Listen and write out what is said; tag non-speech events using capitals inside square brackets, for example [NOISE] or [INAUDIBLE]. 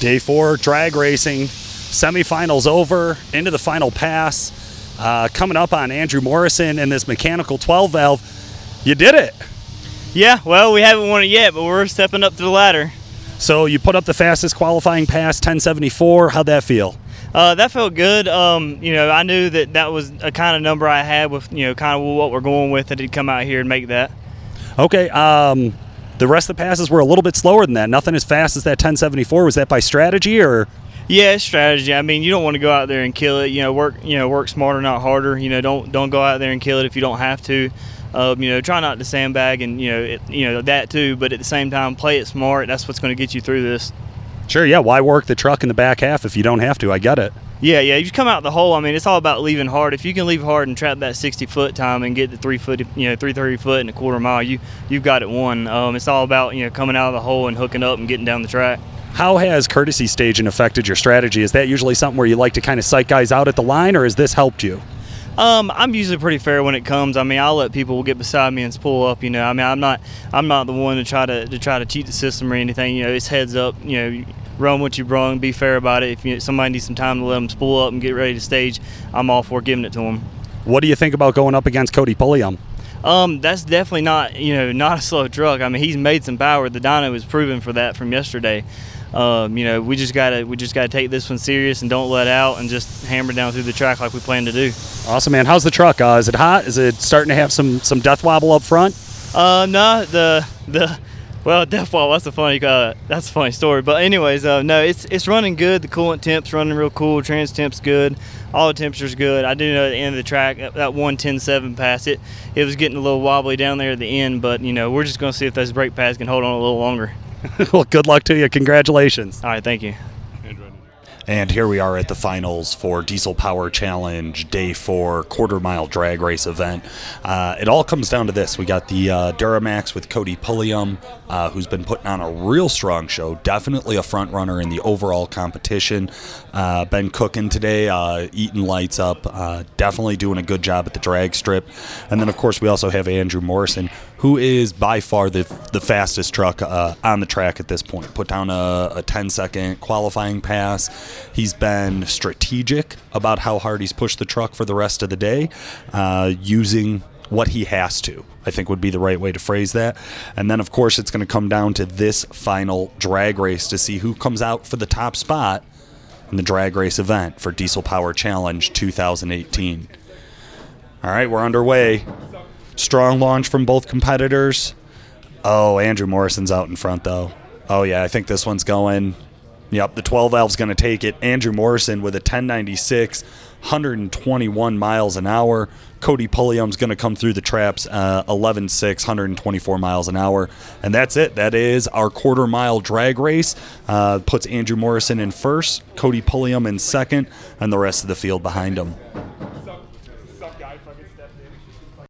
Day four drag racing, semifinals over, into the final pass. Uh, coming up on Andrew Morrison and this mechanical 12 valve. You did it. Yeah, well, we haven't won it yet, but we're stepping up to the ladder. So you put up the fastest qualifying pass, 1074. How'd that feel? Uh, that felt good. Um, you know, I knew that that was a kind of number I had with, you know, kind of what we're going with that he'd come out here and make that. Okay. Um, the rest of the passes were a little bit slower than that. Nothing as fast as that 1074. Was that by strategy or? Yeah, it's strategy. I mean, you don't want to go out there and kill it. You know, work. You know, work smarter, not harder. You know, don't don't go out there and kill it if you don't have to. Um, you know, try not to sandbag and you know, it, you know that too. But at the same time, play it smart. That's what's going to get you through this. Sure. Yeah. Why work the truck in the back half if you don't have to? I get it. Yeah, yeah. You come out the hole. I mean, it's all about leaving hard. If you can leave hard and trap that 60 foot time and get the three foot, you know, 330 foot and a quarter mile, you you've got it won. Um, it's all about you know coming out of the hole and hooking up and getting down the track. How has courtesy staging affected your strategy? Is that usually something where you like to kind of psych guys out at the line, or has this helped you? Um, I'm usually pretty fair when it comes. I mean, I'll let people get beside me and pull up. You know, I mean, I'm not, I'm not the one to try to to try to cheat the system or anything. You know, it's heads up. You know, run what you brung. Be fair about it. If you, somebody needs some time to let them spool up and get ready to stage, I'm all for giving it to them. What do you think about going up against Cody Pulliam? Um, that's definitely not you know not a slow truck. I mean, he's made some power. The dyno was proven for that from yesterday. Um, you know, we just gotta we just gotta take this one serious and don't let out and just hammer down through the track like we plan to do. Awesome, man. How's the truck? Uh, is it hot? Is it starting to have some some death wobble up front? Uh, no, the the well, death. [LAUGHS] That's a funny uh, that's a funny story. But anyways, uh, no, it's it's running good. The coolant temp's running real cool. Trans temp's good. All the temperature's good. I do know at the end of the track that one ten seven pass it it was getting a little wobbly down there at the end. But you know we're just gonna see if those brake pads can hold on a little longer. [LAUGHS] well, good luck to you. Congratulations. All right, thank you. And here we are at the finals for Diesel Power Challenge Day 4 quarter mile drag race event. Uh, it all comes down to this. We got the uh, Duramax with Cody Pulliam, uh, who's been putting on a real strong show. Definitely a front runner in the overall competition. Uh, been cooking today, uh, eating lights up. Uh, definitely doing a good job at the drag strip. And then, of course, we also have Andrew Morrison, who is by far the, the fastest truck uh, on the track at this point. Put down a, a 10 second qualifying pass. He's been strategic about how hard he's pushed the truck for the rest of the day, uh, using what he has to. I think would be the right way to phrase that. And then, of course, it's going to come down to this final drag race to see who comes out for the top spot in the drag race event for Diesel Power Challenge 2018. All right, we're underway. Strong launch from both competitors. Oh, Andrew Morrison's out in front, though. Oh, yeah, I think this one's going. Yep, the 12 valve's going to take it. Andrew Morrison with a 1096, 121 miles an hour. Cody Pulliam's going to come through the traps, uh, 11 6, 124 miles an hour. And that's it. That is our quarter mile drag race. Uh, puts Andrew Morrison in first, Cody Pulliam in second, and the rest of the field behind him.